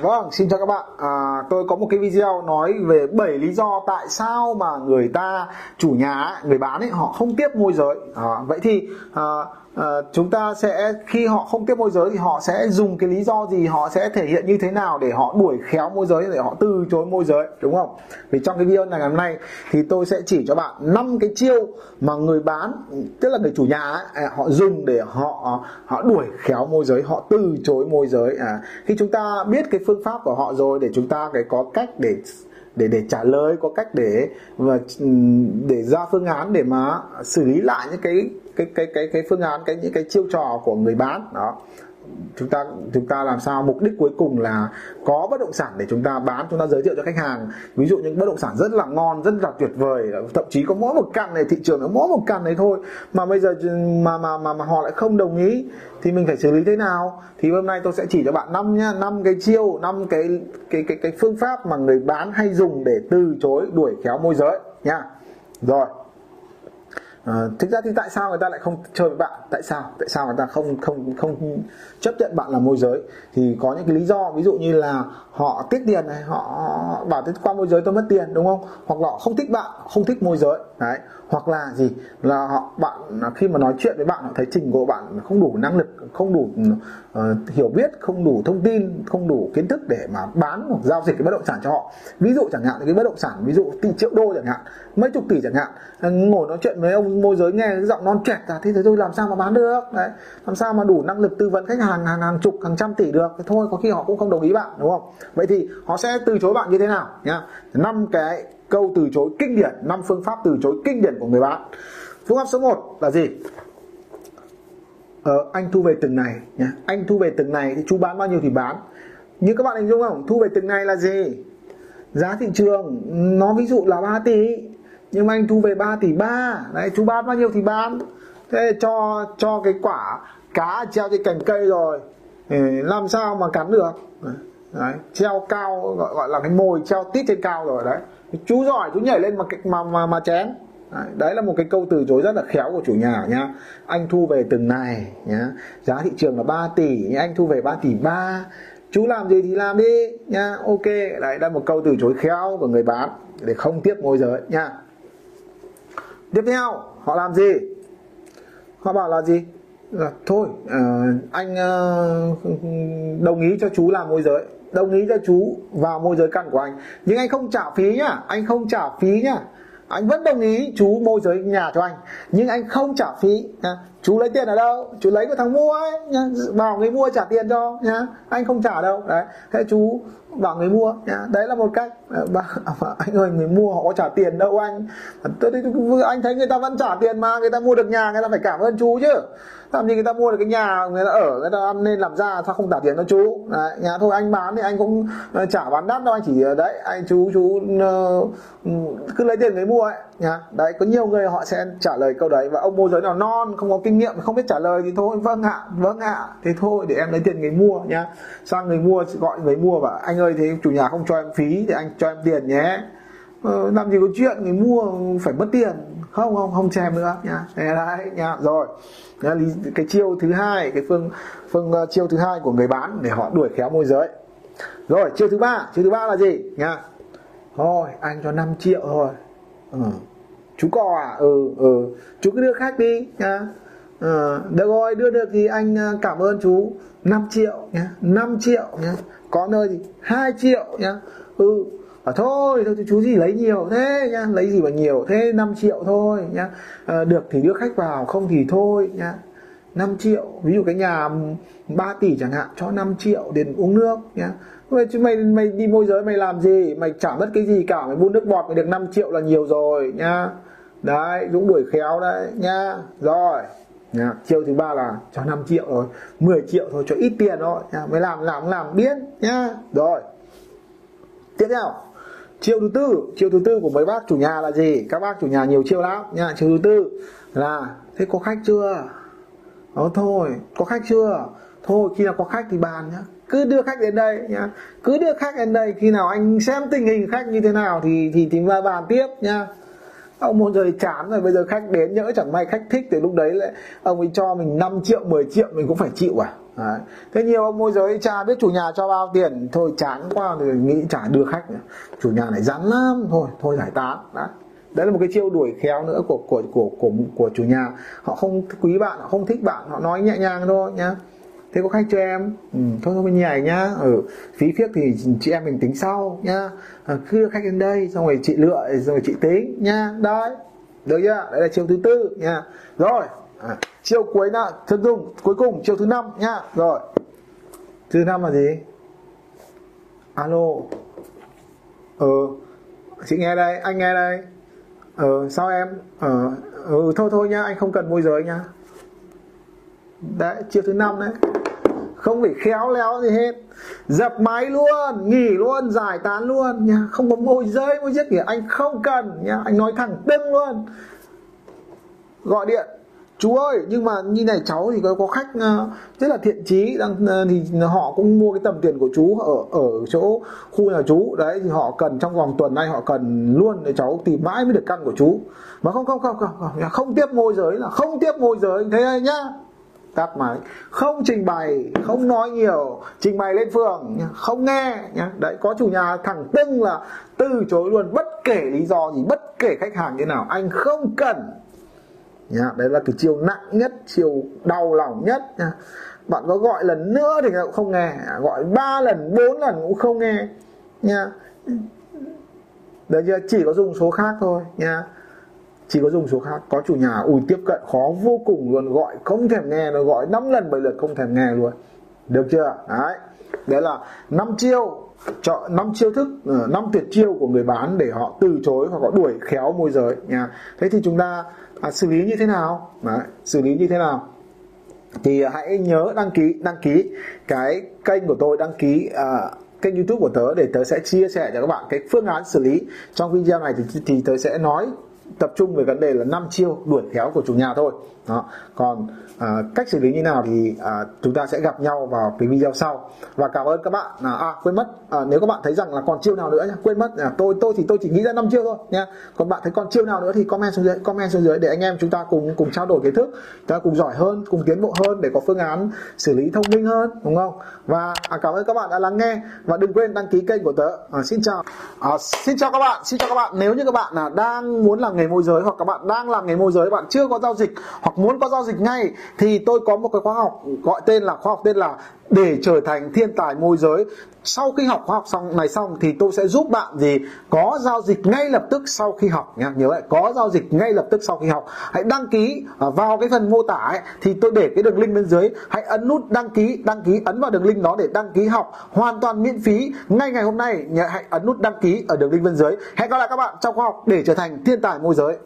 Vâng, xin chào các bạn. À, tôi có một cái video nói về 7 lý do tại sao mà người ta chủ nhà người bán ấy họ không tiếp môi giới. À, vậy thì à, à, chúng ta sẽ khi họ không tiếp môi giới thì họ sẽ dùng cái lý do gì, họ sẽ thể hiện như thế nào để họ đuổi khéo môi giới để họ từ chối môi giới, đúng không? Vì trong cái video này ngày hôm nay thì tôi sẽ chỉ cho bạn năm cái chiêu mà người bán tức là người chủ nhà ấy, à, họ dùng để họ họ đuổi khéo môi giới, họ từ chối môi giới. À, khi chúng ta biết cái phương pháp của họ rồi để chúng ta cái có cách để để để trả lời, có cách để và để ra phương án để mà xử lý lại những cái cái cái cái cái phương án, cái, những cái chiêu trò của người bán. Đó chúng ta chúng ta làm sao? Mục đích cuối cùng là có bất động sản để chúng ta bán chúng ta giới thiệu cho khách hàng. Ví dụ những bất động sản rất là ngon rất là tuyệt vời thậm chí có mỗi một căn này thị trường có mỗi một căn này thôi. Mà bây giờ mà mà mà, mà họ lại không đồng ý thì mình phải xử lý thế nào? Thì hôm nay tôi sẽ chỉ cho bạn năm nhá năm cái chiêu năm cái cái cái cái phương pháp mà người bán hay dùng để từ chối đuổi khéo môi giới nha rồi. À, thực ra thì tại sao người ta lại không chơi với bạn? Tại sao? Tại sao người ta không không không chấp nhận bạn là môi giới? Thì có những cái lý do ví dụ như là họ tiết tiền này họ bảo thế qua môi giới tôi mất tiền đúng không? Hoặc là họ không thích bạn không thích môi giới. Đấy. Hoặc là gì? Là họ bạn khi mà nói chuyện với bạn họ thấy trình của bạn không đủ năng lực không đủ uh, hiểu biết không đủ thông tin không đủ kiến thức để mà bán hoặc giao dịch cái bất động sản cho họ. Ví dụ chẳng hạn cái bất động sản ví dụ tỷ triệu đô chẳng hạn mấy chục tỷ chẳng hạn ngồi nói chuyện với ông môi giới nghe cái giọng non trẻ cả thế giới tôi làm sao mà bán được? Đấy làm sao mà đủ năng lực tư vấn khách hàng hàng hàng chục hàng trăm tỷ được? Thì thôi có khi họ cũng không đồng ý bạn đúng không? Vậy thì họ sẽ từ chối bạn như thế nào nhá? Năm cái câu từ chối kinh điển năm phương pháp từ chối kinh điển của người bạn. Phương pháp số 1 là gì? Ờ, anh thu về từng này nhá. Anh thu về từng này thì chú bán bao nhiêu thì bán. Như các bạn hình dung không? Thu về từng này là gì? Giá thị trường nó ví dụ là 3 tỷ nhưng mà anh thu về 3 tỷ 3 đấy chú bán bao nhiêu thì bán. Thế cho cho cái quả cá treo trên cành cây rồi. Làm sao mà cắn được? Đấy, treo cao gọi gọi là cái mồi treo tít trên cao rồi đấy. Chú giỏi chú nhảy lên mà mà mà, mà chén. Đấy, đấy là một cái câu từ chối rất là khéo của chủ nhà nhá. Anh thu về từng này nhá. Giá thị trường là 3 tỷ nhá. anh thu về 3 tỷ 3 chú làm gì thì làm đi nha ok đấy là một câu từ chối khéo của người bán để không tiếp môi giới nha tiếp theo họ làm gì? Họ bảo là gì? Là thôi uh, anh uh, đồng ý cho chú làm môi giới đồng ý cho chú vào môi giới căn của anh. Nhưng anh không trả phí nhá anh không trả phí nhá anh vẫn đồng ý chú môi giới nhà cho anh nhưng anh không trả phí nhá. chú lấy tiền ở đâu? Chú lấy của thằng mua ấy nhá. bảo người mua trả tiền cho nhá. Anh không trả đâu. Đấy thế chú bảo người mua nhá. đấy là một cách. Anh ơi người mua họ có trả tiền đâu anh. Tôi anh thấy người ta vẫn trả tiền mà người ta mua được nhà người ta phải cảm ơn chú chứ. Làm gì người ta mua được cái nhà người ta ở người ta ăn nên làm ra sao không trả tiền cho chú? Đấy, nhà thôi anh bán thì anh cũng ờ, trả bán đắt đâu anh chỉ ờ, đấy anh chú chú ờ, ừ, cứ lấy tiền người mua ấy nhá. Đấy có nhiều người họ sẽ trả lời câu đấy và ông môi giới nào non không có kinh nghiệm không biết trả lời thì thôi vâng ạ vâng ạ. Thế thôi để em lấy tiền người mua nhá. Sang người mua gọi người mua và anh ơi thế chủ nhà không cho em phí thì anh cho em tiền nhé. Ờ, làm gì có chuyện người mua phải mất tiền. Không không không chèm nữa nhá. Đấy nhá. Rồi cái chiêu thứ hai cái phương phương uh, chiêu thứ hai của người bán để họ đuổi khéo môi giới. Rồi chiêu thứ ba chiêu thứ ba là gì nha thôi anh cho 5 triệu thôi ừ. chú cò à? Ừ ừ. Chú cứ đưa khách đi nhá. Ừ, được rồi đưa được thì anh ờ, cảm ơn chú. 5 triệu nhá. 5 triệu nhá. Có nơi thì 2 triệu nhá. Ừ. À, thôi thôi chú gì lấy nhiều thế nhá. Lấy gì mà nhiều? Thế 5 triệu thôi nhá. À, được thì đưa khách vào không thì thôi nhá. 5 triệu ví dụ cái nhà 3 tỷ chẳng hạn cho 5 triệu tiền uống nước nhá. Vậy chứ mày mày đi môi giới mày làm gì? Mày chả mất cái gì cả, mày buôn nước bọt mày được 5 triệu là nhiều rồi, nhá. Đấy, dũng đuổi khéo đấy, nhá. Rồi, nhá. chiêu thứ ba là cho 5 triệu rồi 10 triệu thôi, cho ít tiền thôi, nhá. mày làm làm làm biết nhá. Rồi, tiếp theo. Chiêu thứ tư, chiêu thứ tư của mấy bác chủ nhà là gì? Các bác chủ nhà nhiều chiêu lắm nha chiêu thứ tư là, thế có khách chưa? Đó thôi, có khách chưa? Thôi, khi nào có khách thì bàn nhá cứ đưa khách đến đây nhá. Cứ đưa khách đến đây, khi nào anh xem tình hình khách như thế nào thì thì thì mà bàn tiếp nhá. Ông một giới chán rồi, bây giờ khách đến nhỡ chẳng may khách thích thì lúc đấy lại ông ấy cho mình 5 triệu 10 triệu, mình cũng phải chịu à? Đấy. thế nhiều ông môi giới cha biết chủ nhà cho bao tiền. Thôi chán quá, thì nghĩ chả đưa khách nữa. chủ nhà này rắn lắm. Thôi thôi giải tán. Đấy. Đấy là một cái chiêu đuổi khéo nữa của của của của của chủ nhà. Họ không quý bạn, họ không thích bạn, họ nói nhẹ nhàng thôi nhá thế có khách cho em? Ừ, thôi thôi bên nhà nhá. Ừ, phí phiếc thì chị em mình tính sau nhá. À, cứ đưa khách đến đây xong rồi chị lựa rồi chị tính nhá. Đấy được chưa? Đấy là chiêu thứ tư nha rồi à, chiêu cuối nè thân dung cuối cùng chiêu thứ năm nhá. Rồi thứ năm là gì? Alo. Ừ chị nghe đây anh nghe đây. Ờ sao em? Ờ ừ thôi thôi nhá anh không cần môi giới nhá. Đấy chiêu thứ năm đấy không phải khéo léo gì hết. Dập máy luôn nghỉ luôn giải tán luôn nha. Không có môi giới môi giới gì anh không cần nha. Anh nói thẳng tưng luôn. Gọi điện. Chú ơi nhưng mà như này cháu thì có, có khách uh, rất là thiện trí đang uh, thì họ cũng mua cái tầm tiền của chú ở ở chỗ khu nhà chú. Đấy thì họ cần trong vòng tuần nay họ cần luôn để cháu tìm mãi mới được căn của chú. Mà không không không không không, không tiếp môi giới là không tiếp môi giới. Thế nhá tắt máy không trình bày không nói nhiều trình bày lên phường không nghe nhá. Đấy có chủ nhà thẳng tưng là từ chối luôn bất kể lý do gì bất kể khách hàng như nào anh không cần. Nhá đấy là cái chiều nặng nhất chiều đau lòng nhất nhá. bạn có gọi lần nữa thì cũng không nghe gọi ba lần bốn lần cũng không nghe nhá, đấy chưa? Chỉ có dùng số khác thôi nhá chỉ có dùng số khác. Có chủ nhà ui tiếp cận khó vô cùng luôn. Gọi không thèm nghe nó gọi 5 lần bảy lượt không thèm nghe luôn. Được chưa? Đấy. Đấy là năm chiêu chọn năm chiêu thức ờ, năm tuyệt chiêu của người bán để họ từ chối hoặc họ đuổi khéo môi giới nha. Thế thì chúng ta à, xử lý như thế nào? Đấy, xử lý như thế nào? Thì à, hãy nhớ đăng ký đăng ký cái kênh của tôi đăng ký à, kênh youtube của tớ để tớ sẽ chia sẻ cho các bạn cái phương án xử lý trong video này. Thì, thì tớ sẽ nói tập trung về vấn đề là năm chiêu đuổi khéo của chủ nhà thôi đó. Còn à, cách xử lý như nào thì à, chúng ta sẽ gặp nhau vào cái video sau. Và cảm ơn các bạn. À, à quên mất. À, nếu các bạn thấy rằng là còn chiêu nào nữa nhá quên mất. À, tôi tôi thì tôi chỉ nghĩ ra năm chiêu thôi nha còn bạn thấy còn chiêu nào nữa thì comment xuống dưới comment xuống dưới để anh em chúng ta cùng cùng trao đổi kiến thức chúng ta cùng giỏi hơn cùng tiến bộ hơn để có phương án xử lý thông minh hơn đúng không? Và à, cảm ơn các bạn đã lắng nghe. Và đừng quên đăng ký kênh của tớ. À, xin chào. À, xin chào các bạn xin chào các bạn. Nếu như các bạn là đang muốn làm nghề môi giới hoặc các bạn đang làm nghề môi giới bạn chưa có giao dịch hoặc muốn có giao dịch ngay thì tôi có một cái khóa học gọi tên là khóa học tên là để trở thành thiên tài môi giới. Sau khi học khóa học xong này xong thì tôi sẽ giúp bạn gì? Có giao dịch ngay lập tức sau khi học nha. Nhớ lại có giao dịch ngay lập tức sau khi học. Hãy đăng ký à, vào cái phần mô tả ấy, thì tôi để cái đường link bên dưới. Hãy ấn nút đăng ký đăng ký ấn vào đường link đó để đăng ký học hoàn toàn miễn phí ngay ngày hôm nay. Nhớ hãy ấn nút đăng ký ở đường link bên dưới. Hẹn gặp lại các bạn trong khóa học để trở thành thiên tài môi giới.